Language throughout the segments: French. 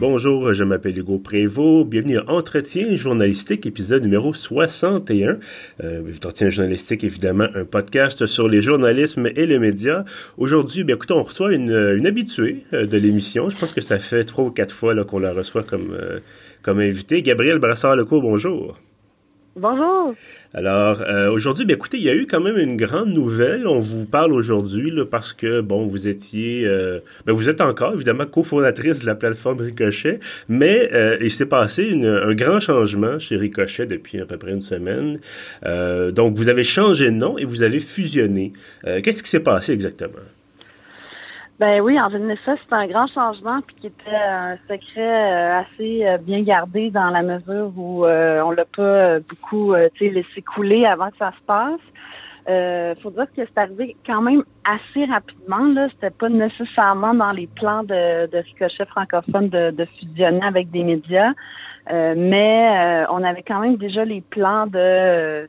Bonjour, je m'appelle Hugo Prévost. Bienvenue à Entretien journalistique, épisode numéro 61. Euh, Entretien journalistique, évidemment, un podcast sur les journalismes et les médias. Aujourd'hui, bien, écoutez, on reçoit une, une habituée euh, de l'émission. Je pense que ça fait trois ou quatre fois qu'on la reçoit comme, euh, comme invitée. Gabriel Brassard-Lecourt, bonjour. Bonjour. Alors, euh, aujourd'hui, bien, écoutez, il y a eu quand même une grande nouvelle. On vous parle aujourd'hui parce que, bon, vous étiez, euh, ben, vous êtes encore, évidemment, cofondatrice de la plateforme Ricochet, mais euh, il s'est passé un grand changement chez Ricochet depuis à peu près une semaine. Donc, vous avez changé de nom et vous avez fusionné. Qu'est-ce qui s'est passé exactement? Ben oui, en ça, c'est un grand changement puis qui était un secret euh, assez euh, bien gardé dans la mesure où euh, on l'a pas beaucoup laissé couler avant que ça se passe. Euh, faut dire que c'est arrivé quand même assez rapidement. Là, c'était pas nécessairement dans les plans de, de Ricochet francophone de, de fusionner avec des médias, euh, mais on avait quand même déjà les plans de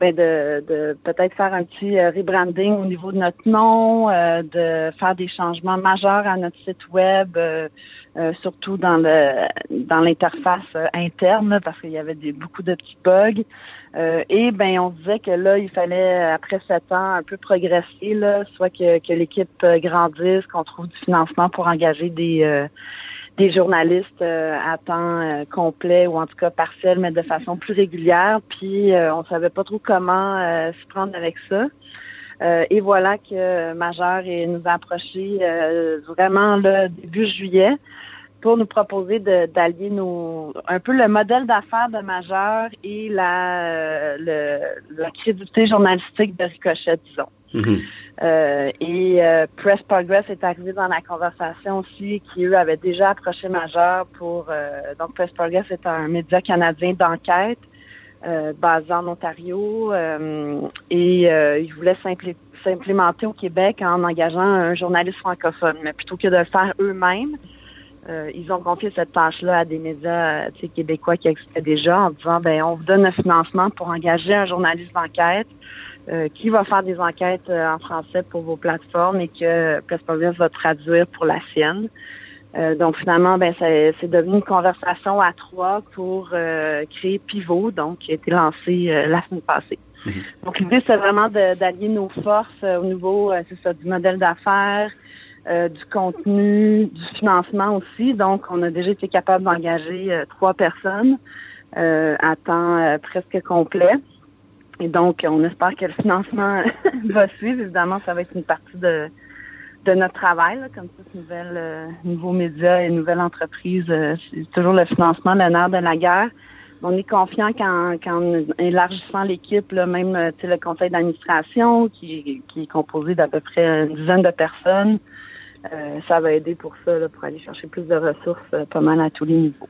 ben de, de peut-être faire un petit rebranding au niveau de notre nom, euh, de faire des changements majeurs à notre site web, euh, euh, surtout dans le dans l'interface interne, parce qu'il y avait des, beaucoup de petits bugs. et ben on disait que là, il fallait, après sept ans, un peu progresser, là, soit que, que l'équipe grandisse, qu'on trouve du financement pour engager des des journalistes euh, à temps euh, complet ou en tout cas partiel, mais de façon plus régulière. Puis euh, on savait pas trop comment se prendre avec ça. et voilà que Majeur nous a approché vraiment le début juillet pour nous proposer d'allier nos un peu le modèle d'affaires de Majeur et la, le, la crédibilité journalistique de Ricochet, disons. Mm-hmm. Euh, et euh, Press Progress est arrivé dans la conversation aussi, qui eux avaient déjà approché Majeur pour euh, donc Press Progress est un média canadien d'enquête basé en Ontario et ils voulaient s'implémenter au Québec en engageant un journaliste francophone, mais plutôt que de le faire eux-mêmes. ils ont confié cette tâche-là à des médias québécois qui existaient déjà en disant ben on vous donne un financement pour engager un journaliste d'enquête euh, qui va faire des enquêtes euh, en français pour vos plateformes et que Presse va traduire pour la sienne. Euh, donc finalement, ben c'est devenu une conversation à trois pour créer Pivot, donc qui a été lancé la semaine passée. Mhm. Donc l'idée c'est vraiment d'allier nos forces au niveau, c'est ça, du modèle d'affaires, du contenu, du financement aussi. Donc on a déjà été capable d'engager trois personnes à temps presque complet. Et donc, on espère que le financement va suivre. Évidemment, ça va être une partie de, de notre travail, comme toute nouvelle, euh, nouveau média et nouvelle entreprise. Euh, c'est toujours le financement, nerf de la guerre. On est confiant qu'en, qu'en élargissant l'équipe, là, même euh, le conseil d'administration, qui, qui est composé d'à peu près une dizaine de personnes, euh, ça va aider pour ça, pour aller chercher plus de ressources pas mal à tous les niveaux.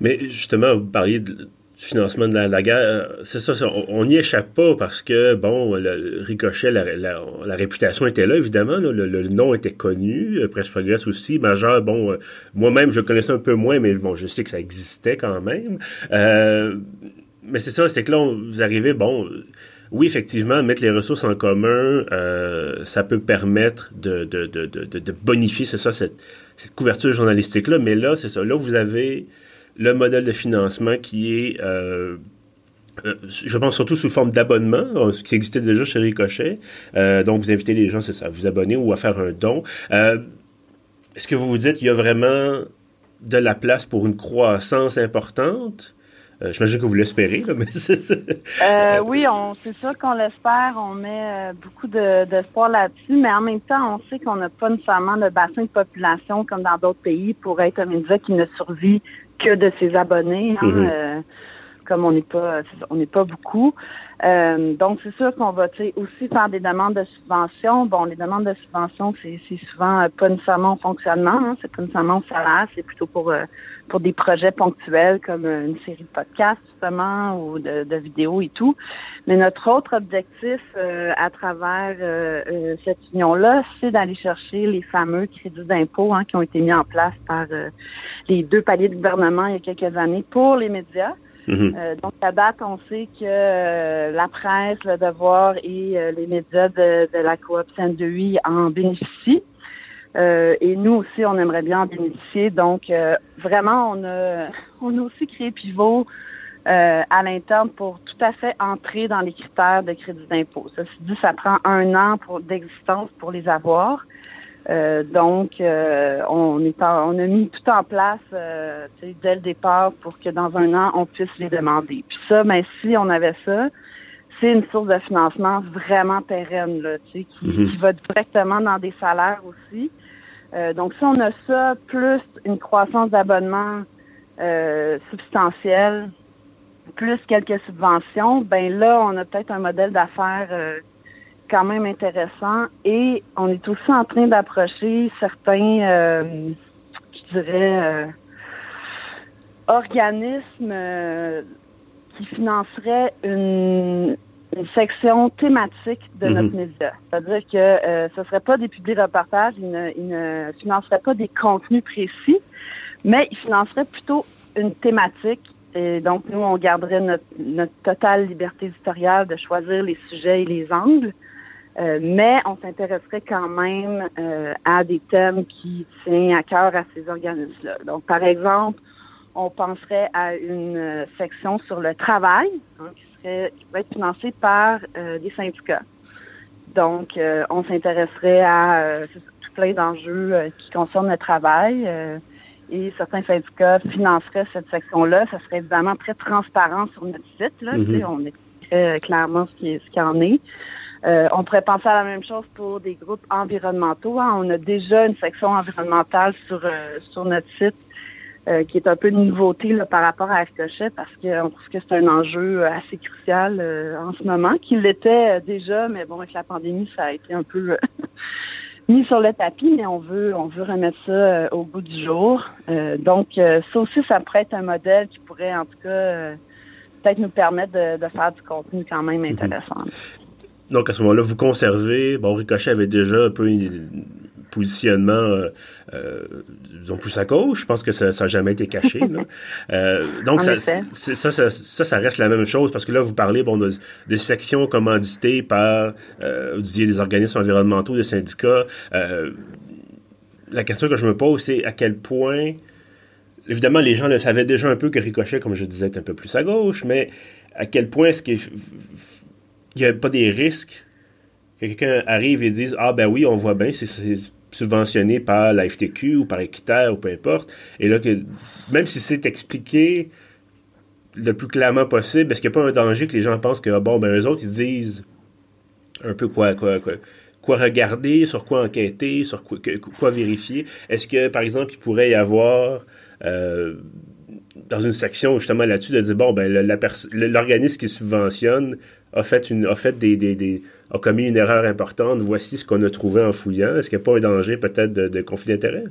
Mais justement, vous parliez de, financement de la, guerre, euh, c'est ça, on n'y échappe pas parce que, bon, le Ricochet, la, réputation était là, évidemment, le, nom était connu, euh, Presse Progress aussi, Majeur, bon, euh, moi-même, je connaissais un peu moins, mais bon, je sais que ça existait quand même. mais c'est ça, c'est que là, vous arrivez, bon, oui, effectivement, mettre les ressources en commun, ça peut permettre de, de, de, de, de bonifier, c'est ça, cette, cette couverture journalistique-là, mais là, c'est ça, là, vous avez le modèle de financement qui est, euh, euh, je pense surtout sous forme d'abonnement, euh, ce qui existait déjà chez Ricochet. donc, vous invitez les gens, c'est ça, à vous abonner ou à faire un don. Est-ce que vous vous dites qu'il y a vraiment de la place pour une croissance importante? J'imagine que vous l'espérez, mais oui, c'est sûr qu'on l'espère. On met beaucoup d'espoir là-dessus, mais en même temps, on sait qu'on n'a pas nécessairement le bassin de population comme dans d'autres pays pour être un média qui ne survit que de ses abonnés. Hein, mhm. euh, comme on n'est pas on n'est pas beaucoup. Euh, donc c'est sûr qu'on va aussi faire des demandes de subvention. Bon, les demandes de subvention, c'est souvent euh, pas nécessairement au fonctionnement, hein, c'est pas nécessairement au salaire, c'est plutôt pour pour des projets ponctuels comme une série de podcasts justement ou de, de vidéos et tout. Mais notre autre objectif à travers cette union-là, c'est d'aller chercher les fameux crédits d'impôt hein, qui ont été mis en place par les deux paliers de gouvernement il y a quelques années pour les médias. Mhm. Euh, donc, à date, on sait que euh, la presse, le devoir et euh, les médias de, la coop Saint-Denis en bénéficient. et nous aussi, on aimerait bien en bénéficier. Donc, vraiment, on a, on a aussi créé Pivot à l'interne pour tout à fait entrer dans les critères de crédit d'impôt. Ça dit, ça prend un an d'existence pour les avoir. Euh, donc, euh, on, est on a mis tout en place euh, dès le départ pour que dans un an, on puisse les demander. Puis ça, ben, si on avait ça, c'est une source de financement vraiment pérenne, là, qui, mhm. qui va directement dans des salaires aussi. donc, si on a ça, plus une croissance d'abonnement substantielle, plus quelques subventions, ben là, on a peut-être un modèle d'affaires quand même intéressant. Et on est aussi en train d'approcher certains, euh, je dirais, euh, organismes euh, qui financeraient une, section thématique de mhm. notre média. C'est-à-dire que ce ne serait pas des publics reportages, ils ne, ils ne financeraient pas des contenus précis, mais ils financeraient plutôt une thématique et donc, nous, on garderait notre, notre, totale liberté éditoriale de choisir les sujets et les angles. Euh, mais on s'intéresserait quand même euh, à des thèmes qui tiennent à cœur à ces organismes-là. Donc, par exemple, on penserait à une euh, section sur le travail hein, qui, serait, qui pourrait être financée par des syndicats. Donc, on s'intéresserait à tout plein d'enjeux qui concernent le travail et certains syndicats financeraient cette section-là. Ça serait évidemment très transparent sur notre site. Là, mm-hmm. On expliquerait clairement ce qui, ce qui en est. Euh, on pourrait penser à la même chose pour des groupes environnementaux. Hein. On a déjà une section environnementale sur euh, sur notre site euh, qui est un peu une nouveauté là, par rapport à Escochet parce qu'on trouve que c'est un enjeu assez crucial en ce moment, qu'il l'était déjà, mais bon, avec la pandémie, ça a été un peu mis sur le tapis, mais on veut on veut remettre ça au bout du jour. donc, ça aussi, ça pourrait être un modèle qui pourrait, en tout cas, peut-être nous permettre de, faire du contenu quand même mhm. intéressant. Donc à ce moment-là, vous conservez. Bon, Ricochet avait déjà un peu un positionnement, euh, euh, disons, plus à gauche. Je pense que ça n'a jamais été caché. Euh, donc ça ça, ça, ça, reste la même chose parce que là, vous parlez bon, de, de sections commanditées par, vous disiez, des organismes environnementaux, des syndicats. La question que je me pose, c'est à quel point évidemment, les gens le savaient déjà un peu que Ricochet, comme je disais, est un peu plus à gauche, mais à quel point est-ce qu'il il n'y a pas des risques que quelqu'un arrive et dise Ah, ben oui, on voit bien, c'est subventionné par la FTQ ou par Équiterre ou peu importe. Et là, que même si c'est expliqué le plus clairement possible, est-ce qu'il n'y a pas un danger que les gens pensent que, ah, bon, ben eux autres, ils disent un peu quoi, quoi, quoi, regarder, sur quoi enquêter, sur quoi, quoi vérifier? Est-ce que, par exemple, il pourrait y avoir. Euh, dans une section justement là-dessus de dire bon ben l'organisme qui subventionne a fait une a fait des, des, a commis une erreur importante. Voici ce qu'on a trouvé en fouillant. Est-ce qu'il n'y a pas un danger peut-être de, conflit d'intérêt?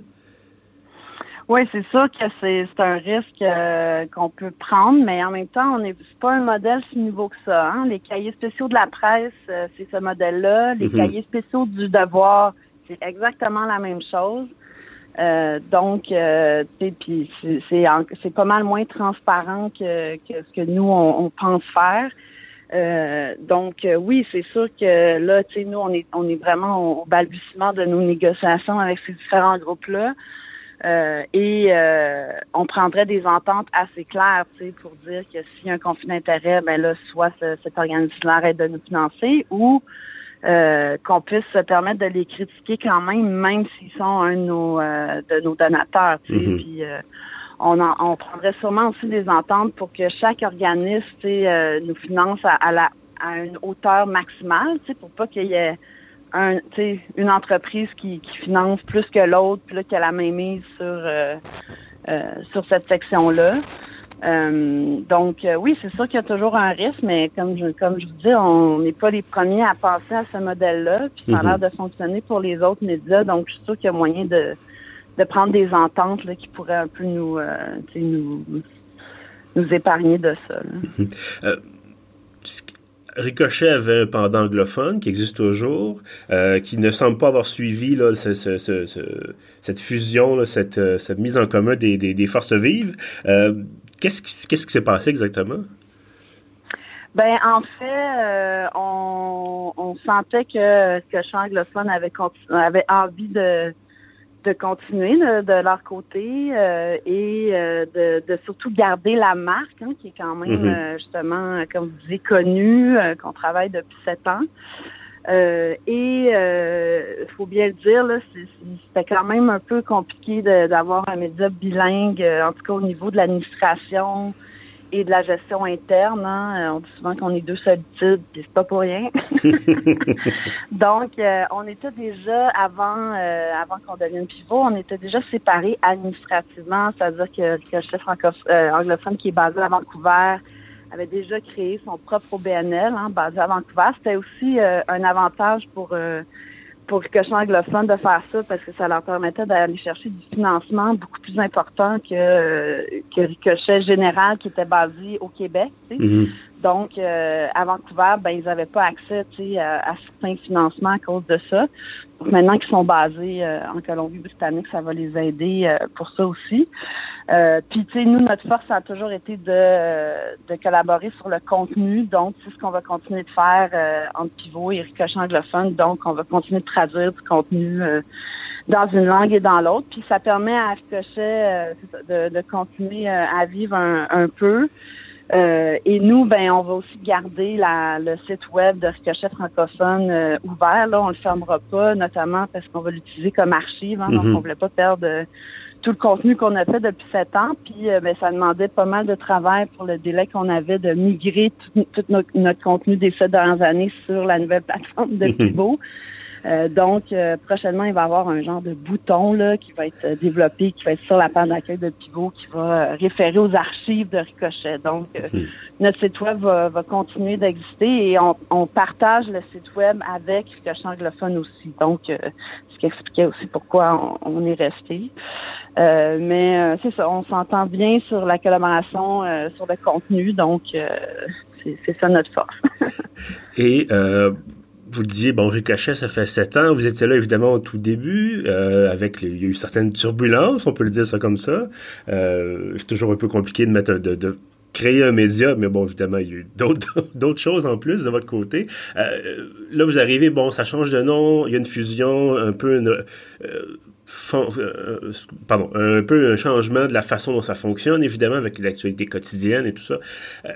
Oui, c'est sûr que c'est un risque euh, qu'on peut prendre, mais en même temps, on n'est pas un modèle si nouveau que ça. Hein. Les cahiers spéciaux de la presse, euh, c'est ce modèle-là. Les mhm. cahiers spéciaux du devoir, c'est exactement la même chose. Euh, donc, euh, puis c'est pas mal moins transparent que, que ce que nous on pense faire. Euh, donc euh, oui, c'est sûr que là, tu sais, nous, on est, on est vraiment au, balbutiement de nos négociations avec ces différents groupes-là. Euh, et on prendrait des ententes assez claires, tu sais, pour dire que s'il y a un conflit d'intérêt, ben là, soit cet organisme-là arrête de nous financer ou qu'on puisse se permettre de les critiquer quand même, même s'ils sont un de nos, de nos donateurs, tu sais. Mm-hmm. Puis on, on prendrait sûrement aussi des ententes pour que chaque organisme euh, nous finance à, la, à une hauteur maximale, pour pas qu'il y ait un, une entreprise qui, qui finance plus que l'autre, puis là, qui a la main mise sur, euh, euh, sur cette section-là. Donc oui, c'est sûr qu'il y a toujours un risque, mais comme je, comme je vous dis, on n'est pas les premiers à passer à ce modèle-là, puis ça a l'air mhm. de fonctionner pour les autres médias, donc je suis sûr qu'il y a moyen de, de prendre des ententes là, qui pourraient un peu nous, euh, nous, nous épargner de ça. Mhm. Euh, Ricochet avait un pendant anglophone qui existe toujours, euh, qui ne semble pas avoir suivi là, cette fusion, cette, cette, mise en commun des, des, forces vives. Qu'est-ce, qu'est-ce qui s'est passé exactement? Ben en fait, on, on, sentait que, que anglophone avait, avait envie de de continuer de, leur côté euh, et euh, de, surtout garder la marque, hein, qui est quand même mhm. euh, justement, comme vous disiez, connue, qu'on travaille depuis sept ans. Et il faut bien le dire, c'était quand même un peu compliqué d'avoir un média bilingue, en tout cas au niveau de l'administration, et de la gestion interne. Hein. Euh, on dit souvent qu'on est deux solitudes, puis c'est pas pour rien. Donc, euh, on était déjà avant euh, avant qu'on devienne pivot, on était déjà séparés administrativement, c'est-à-dire que le chef anglophone qui est basé à Vancouver avait déjà créé son propre OBNL, hein, basé à Vancouver. C'était aussi un avantage pour pour Ricochet anglophone de faire ça parce que ça leur permettait d'aller chercher du financement beaucoup plus important que, que Ricochet général qui était basé au Québec. Mm-hmm. Donc, euh, à Vancouver, ben, ils n'avaient pas accès à, à, certains financements à cause de ça. Donc, maintenant qu'ils sont basés euh, en Colombie-Britannique, ça va les aider euh, pour ça aussi. Euh, Puis, tu sais, nous, notre force a toujours été de, de collaborer sur le contenu. Donc, c'est ce qu'on va continuer de faire entre Pivot et Ricochet anglophone. Donc, on va continuer de traduire du contenu dans une langue et dans l'autre. Puis, ça permet à Ricochet de, de, continuer à vivre un, un peu. Euh, et nous, ben, on va aussi garder la, le site web de Ricochet francophone euh, ouvert. Là, on le fermera pas, notamment parce qu'on va l'utiliser comme archive. Hein, Donc, mhm. on voulait pas perdre euh, tout le contenu qu'on a fait depuis sept ans. Puis, ben, ça demandait pas mal de travail pour le délai qu'on avait de migrer tout, notre, contenu des sept dernières années sur la nouvelle plateforme de mhm. Pivot. Euh, donc, euh, prochainement, il va y avoir un genre de bouton là, qui va être euh, développé, qui va être sur la page d'accueil de Pivot, qui va référer aux archives de Ricochet. Donc, notre site web va, continuer d'exister et on, partage le site web avec Ricochet anglophone aussi. Donc, ce qui expliquait aussi pourquoi on, est resté. mais c'est ça, on s'entend bien sur la collaboration, sur le contenu. Donc, c'est ça notre force. et vous disiez, bon, Ricochet, ça fait sept ans. Vous étiez là, évidemment, au tout début, euh, avec il y a eu certaines turbulences, on peut le dire ça comme ça. Euh, c'est toujours un peu compliqué de mettre, de, de créer un média, mais bon, évidemment, il y a eu d'autres choses en plus de votre côté. Euh, là, vous arrivez, bon, ça change de nom, il y a une fusion, un peu euh, euh, pardon, un peu un changement de la façon dont ça fonctionne, évidemment, avec l'actualité quotidienne et tout ça.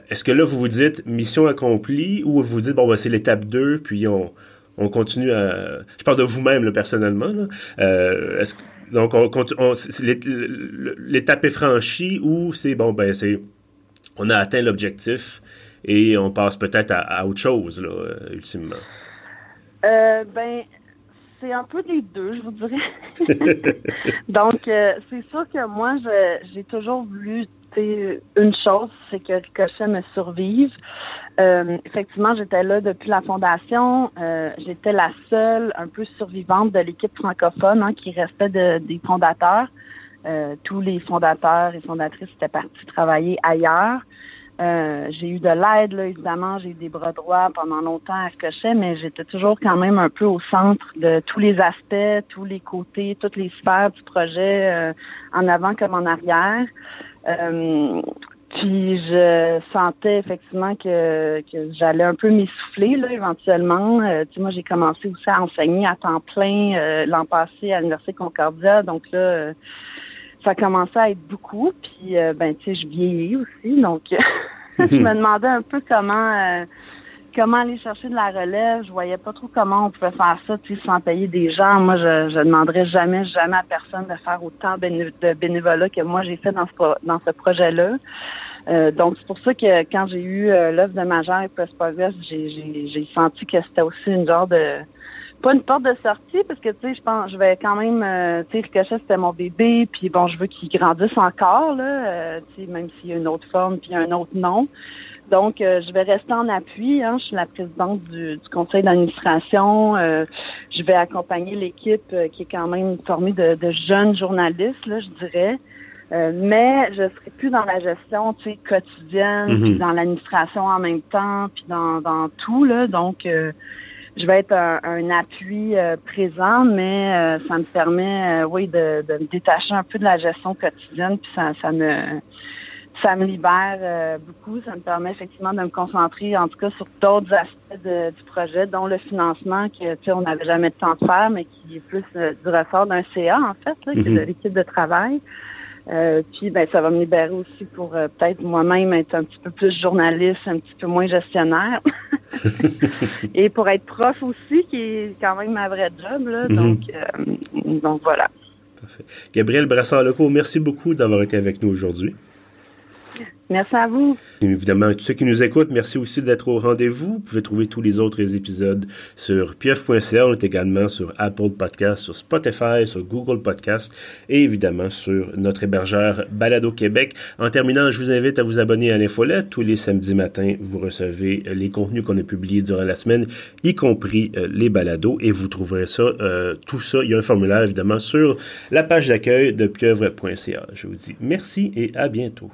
Est-ce que là, vous vous dites mission accomplie ou vous vous dites, bon, ben, c'est l'étape 2, puis on, on continue à... Je parle de vous-même, personnellement. Là. Euh, donc, on, on, l'étape est franchie ou c'est, bon, ben, c'est... On a atteint l'objectif et on passe peut-être à, autre chose, là, ultimement. Euh, ben, c'est un peu des deux, je vous dirais. Donc, euh, c'est sûr que moi, j'ai toujours voulu une chose, c'est que Ricochet me survive. Euh, effectivement, j'étais là depuis la fondation. Euh, j'étais la seule un peu survivante de l'équipe francophone hein, qui restait des fondateurs. Tous les fondateurs et fondatrices étaient partis travailler ailleurs. Euh, j'ai eu de l'aide, là, évidemment, j'ai eu des bras droits pendant longtemps à Ricochet, mais j'étais toujours quand même un peu au centre de tous les aspects, tous les côtés, toutes les sphères du projet, euh, en avant comme en arrière. Euh, puis je sentais effectivement que, que j'allais un peu m'essouffler là, éventuellement. Euh, tu sais, moi, j'ai commencé aussi à enseigner à temps plein l'an passé à l'Université Concordia. Donc là, ça commençait à être beaucoup. Puis, euh, ben, tu sais, je vieillis aussi. Donc, je me demandais un peu comment euh, comment aller chercher de la relève. Je voyais pas trop comment on pouvait faire ça, tu sais, sans payer des gens. Moi, je, je demanderais jamais, jamais à personne de faire autant de bénévolat que moi j'ai fait dans ce, dans ce projet-là. Euh, donc, c'est pour ça que quand j'ai eu l'œuvre de majeur et Press Progress, j'ai senti que c'était aussi une genre de pas une porte de sortie parce que tu sais je pense je vais quand même euh, tu sais Ricochet c'était mon bébé puis bon je veux qu'il grandisse encore là euh, tu sais même s'il y a une autre forme puis un autre nom. Donc euh, je vais rester en appui hein, je suis la présidente du, conseil d'administration je vais accompagner l'équipe qui est quand même formée de, jeunes journalistes là je dirais. Mais je serai plus dans la gestion tu sais quotidienne puis dans l'administration en même temps puis dans dans tout là. Donc je vais être un, appui euh, présent, mais euh, ça me permet, euh, oui, de, de, me détacher un peu de la gestion quotidienne, puis ça, ça me ça me libère euh, beaucoup. Ça me permet effectivement de me concentrer, en tout cas, sur d'autres aspects du projet, dont le financement que, tu sais, on n'avait jamais de temps de faire, mais qui est plus euh, du ressort d'un CA, en fait, là, qui est de mhm. l'équipe de travail. Euh, puis, ben, ça va me libérer aussi pour peut-être moi-même être un petit peu plus journaliste, un petit peu moins gestionnaire. Et pour être prof aussi, qui est quand même ma vraie job, là. Mhm. Donc, donc, voilà. Parfait. Gabriel Brassard-Lecourt, merci beaucoup d'avoir été avec nous aujourd'hui. Merci à vous. évidemment, tous ceux qui nous écoutent, merci aussi d'être au rendez-vous. Vous pouvez trouver tous les autres épisodes sur pieuf.ca. On est également sur Apple Podcast, sur Spotify, sur Google Podcast et évidemment sur notre hébergeur Balado Québec. En terminant, je vous invite à vous abonner à l'infolette. Tous les samedis matins, vous recevez les contenus qu'on a publiés durant la semaine, y compris euh, les balados. Et vous trouverez ça, euh, tout ça, il y a un formulaire évidemment sur la page d'accueil de pieuvre.ca. Je vous dis merci et à bientôt.